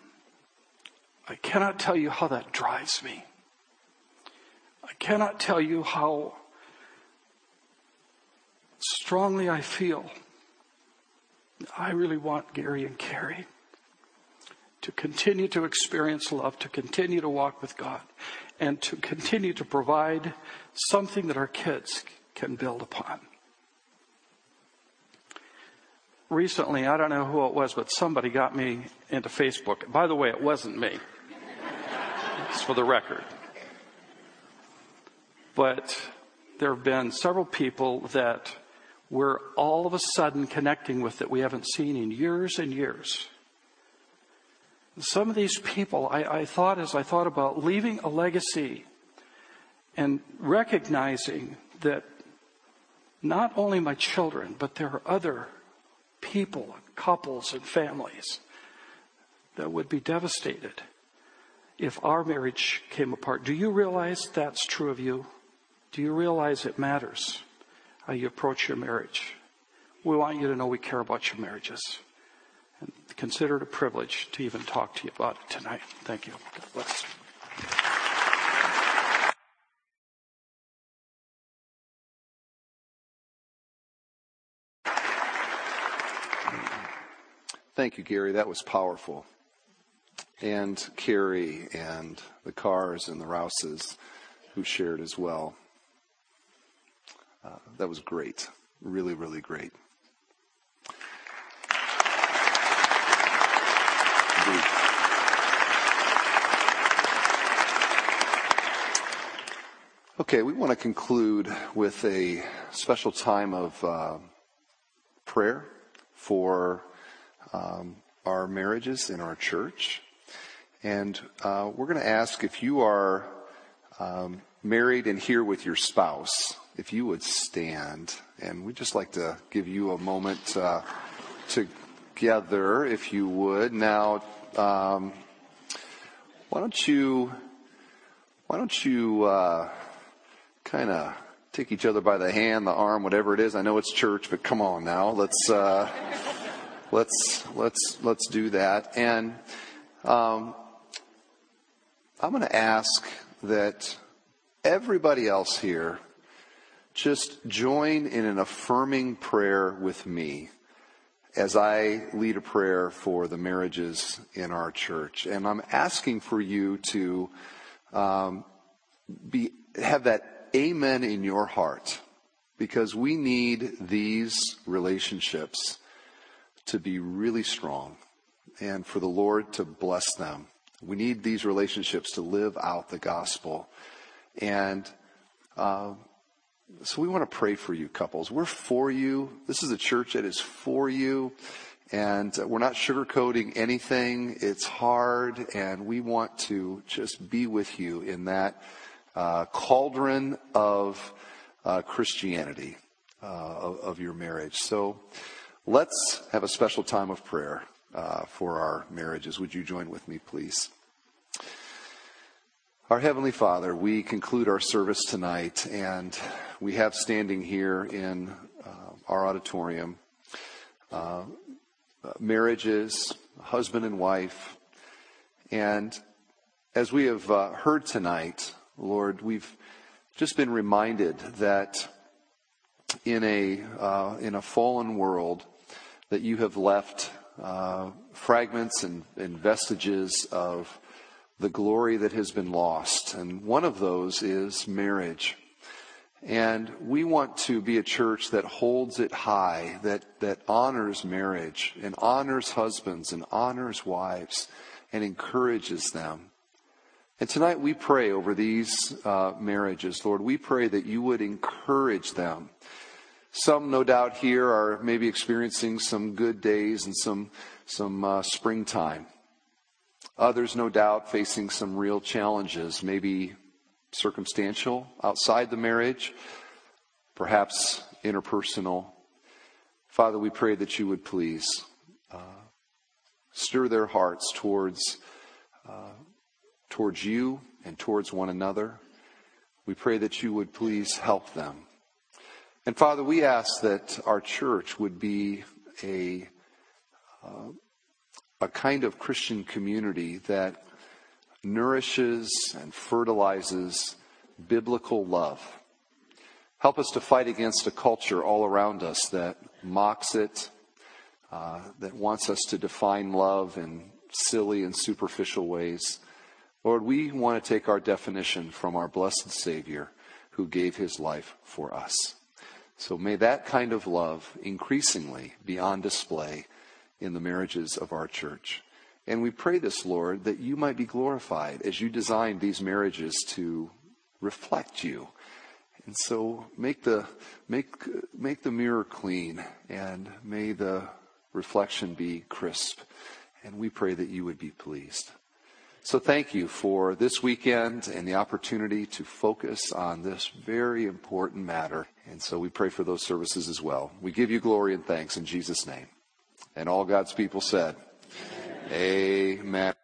I cannot tell you how that drives me. I cannot tell you how strongly I feel. I really want Gary and Carrie to continue to experience love, to continue to walk with God, and to continue to provide something that our kids can build upon recently, I don't know who it was, but somebody got me into Facebook. By the way, it wasn't me. it's for the record. But there have been several people that we're all of a sudden connecting with that we haven't seen in years and years. Some of these people, I, I thought as I thought about leaving a legacy and recognizing that not only my children, but there are other people, couples, and families that would be devastated if our marriage came apart, do you realize that's true of you? Do you realize it matters how you approach your marriage? We want you to know we care about your marriages. And consider it a privilege to even talk to you about it tonight. Thank you. God bless. Thank you, Gary. That was powerful. And Carrie and the Cars and the Rouses who shared as well. Uh, that was great. Really, really great. Okay, we want to conclude with a special time of uh, prayer for um, our marriages in our church. And uh, we're going to ask if you are um, married and here with your spouse, if you would stand. And we'd just like to give you a moment uh, together, if you would. Now, um, why don't you, why don't you uh, kind of take each other by the hand, the arm, whatever it is. I know it's church, but come on now, let's. Let's let's let's do that. And um, I'm going to ask that everybody else here just join in an affirming prayer with me as I lead a prayer for the marriages in our church. And I'm asking for you to um, be have that amen in your heart because we need these relationships to be really strong and for the Lord to bless them. We need these relationships to live out the gospel. And uh, so we want to pray for you, couples. We're for you. This is a church that is for you. And we're not sugarcoating anything. It's hard. And we want to just be with you in that uh, cauldron of uh, Christianity, uh, of, of your marriage. So, Let's have a special time of prayer uh, for our marriages. Would you join with me, please? Our Heavenly Father, we conclude our service tonight, and we have standing here in uh, our auditorium uh, marriages, husband and wife. And as we have uh, heard tonight, Lord, we've just been reminded that in a, uh, in a fallen world, that you have left uh, fragments and, and vestiges of the glory that has been lost. And one of those is marriage. And we want to be a church that holds it high, that, that honors marriage and honors husbands and honors wives and encourages them. And tonight we pray over these uh, marriages, Lord. We pray that you would encourage them some, no doubt, here are maybe experiencing some good days and some, some uh, springtime. Others, no doubt, facing some real challenges, maybe circumstantial outside the marriage, perhaps interpersonal. Father, we pray that you would please uh, stir their hearts towards, uh, towards you and towards one another. We pray that you would please help them and Father, we ask that our church would be a, uh, a kind of Christian community that nourishes and fertilizes biblical love. Help us to fight against a culture all around us that mocks it, uh, that wants us to define love in silly and superficial ways. Lord, we want to take our definition from our blessed Savior who gave his life for us. So may that kind of love increasingly be on display in the marriages of our church. And we pray this, Lord, that you might be glorified as you design these marriages to reflect you. And so make the, make, make the mirror clean and may the reflection be crisp. And we pray that you would be pleased. So thank you for this weekend and the opportunity to focus on this very important matter. And so we pray for those services as well. We give you glory and thanks in Jesus' name. And all God's people said, Amen. Amen.